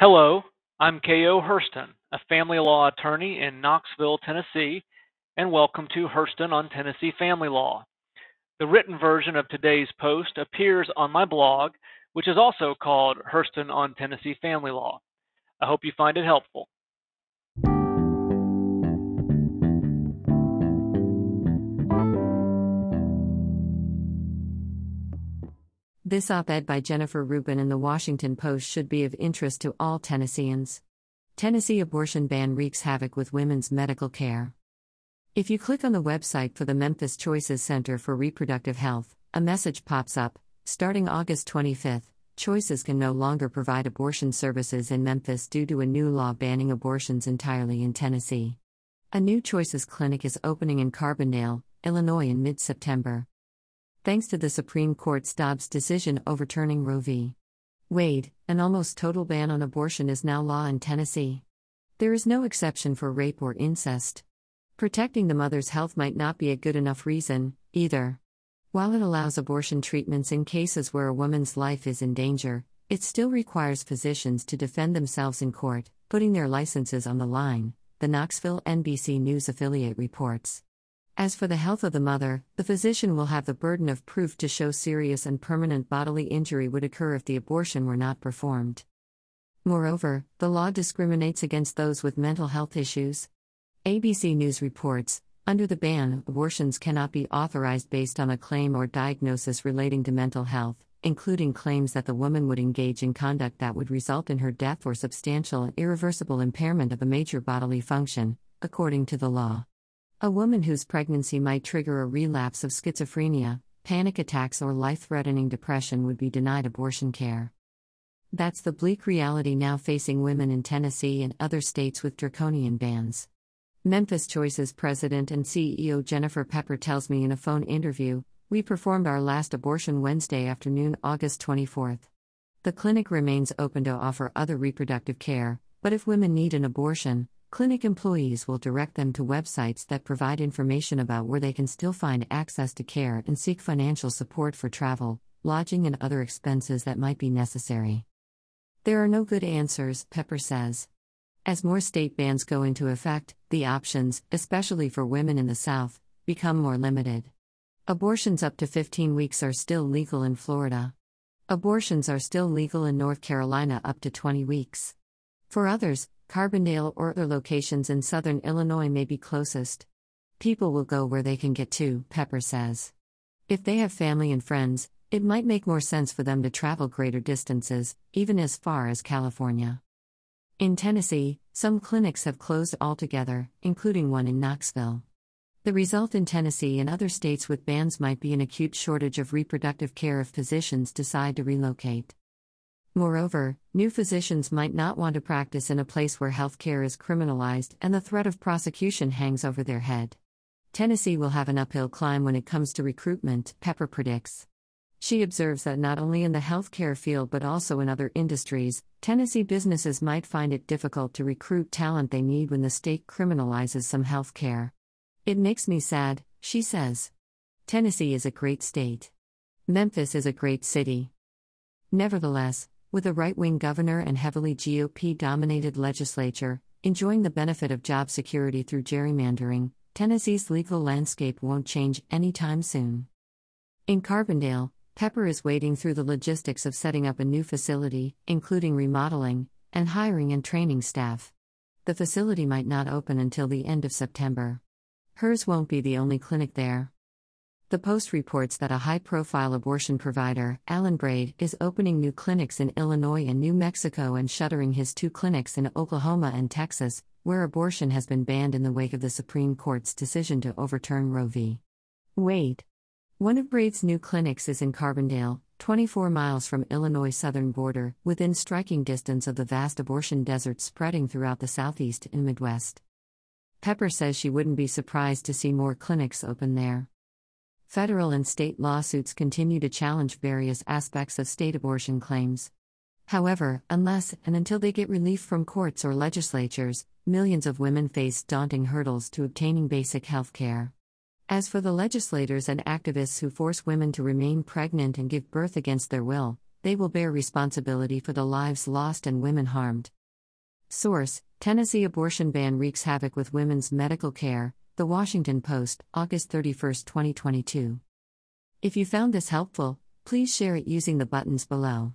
Hello, I'm K.O. Herston, a family law attorney in Knoxville, Tennessee, and welcome to Herston on Tennessee Family Law. The written version of today's post appears on my blog, which is also called Herston on Tennessee Family Law. I hope you find it helpful. This op ed by Jennifer Rubin in the Washington Post should be of interest to all Tennesseans. Tennessee abortion ban wreaks havoc with women's medical care. If you click on the website for the Memphis Choices Center for Reproductive Health, a message pops up. Starting August 25, Choices can no longer provide abortion services in Memphis due to a new law banning abortions entirely in Tennessee. A new Choices clinic is opening in Carbondale, Illinois in mid September thanks to the Supreme Court's Dobbs decision overturning Roe v. Wade, an almost total ban on abortion is now law in Tennessee. There is no exception for rape or incest. Protecting the mother's health might not be a good enough reason, either. While it allows abortion treatments in cases where a woman's life is in danger, it still requires physicians to defend themselves in court, putting their licenses on the line, the Knoxville NBC News affiliate reports. As for the health of the mother, the physician will have the burden of proof to show serious and permanent bodily injury would occur if the abortion were not performed. Moreover, the law discriminates against those with mental health issues. ABC News reports under the ban, abortions cannot be authorized based on a claim or diagnosis relating to mental health, including claims that the woman would engage in conduct that would result in her death or substantial and irreversible impairment of a major bodily function, according to the law. A woman whose pregnancy might trigger a relapse of schizophrenia, panic attacks, or life threatening depression would be denied abortion care. That's the bleak reality now facing women in Tennessee and other states with draconian bans. Memphis Choices president and CEO Jennifer Pepper tells me in a phone interview We performed our last abortion Wednesday afternoon, August 24th. The clinic remains open to offer other reproductive care, but if women need an abortion, Clinic employees will direct them to websites that provide information about where they can still find access to care and seek financial support for travel, lodging, and other expenses that might be necessary. There are no good answers, Pepper says. As more state bans go into effect, the options, especially for women in the South, become more limited. Abortions up to 15 weeks are still legal in Florida. Abortions are still legal in North Carolina up to 20 weeks. For others, Carbondale or other locations in southern Illinois may be closest. People will go where they can get to, Pepper says. If they have family and friends, it might make more sense for them to travel greater distances, even as far as California. In Tennessee, some clinics have closed altogether, including one in Knoxville. The result in Tennessee and other states with bans might be an acute shortage of reproductive care if physicians decide to relocate. Moreover, new physicians might not want to practice in a place where healthcare is criminalized and the threat of prosecution hangs over their head. Tennessee will have an uphill climb when it comes to recruitment, Pepper predicts. She observes that not only in the healthcare field but also in other industries, Tennessee businesses might find it difficult to recruit talent they need when the state criminalizes some healthcare. It makes me sad, she says. Tennessee is a great state. Memphis is a great city. Nevertheless, with a right wing governor and heavily GOP dominated legislature, enjoying the benefit of job security through gerrymandering, Tennessee's legal landscape won't change anytime soon. In Carbondale, Pepper is wading through the logistics of setting up a new facility, including remodeling, and hiring and training staff. The facility might not open until the end of September. Hers won't be the only clinic there. The Post reports that a high profile abortion provider, Alan Braid, is opening new clinics in Illinois and New Mexico and shuttering his two clinics in Oklahoma and Texas, where abortion has been banned in the wake of the Supreme Court's decision to overturn Roe v. Wade. One of Braid's new clinics is in Carbondale, 24 miles from Illinois' southern border, within striking distance of the vast abortion desert spreading throughout the southeast and Midwest. Pepper says she wouldn't be surprised to see more clinics open there. Federal and state lawsuits continue to challenge various aspects of state abortion claims. However, unless and until they get relief from courts or legislatures, millions of women face daunting hurdles to obtaining basic health care. As for the legislators and activists who force women to remain pregnant and give birth against their will, they will bear responsibility for the lives lost and women harmed. Source Tennessee abortion ban wreaks havoc with women's medical care. The Washington Post, August 31, 2022. If you found this helpful, please share it using the buttons below.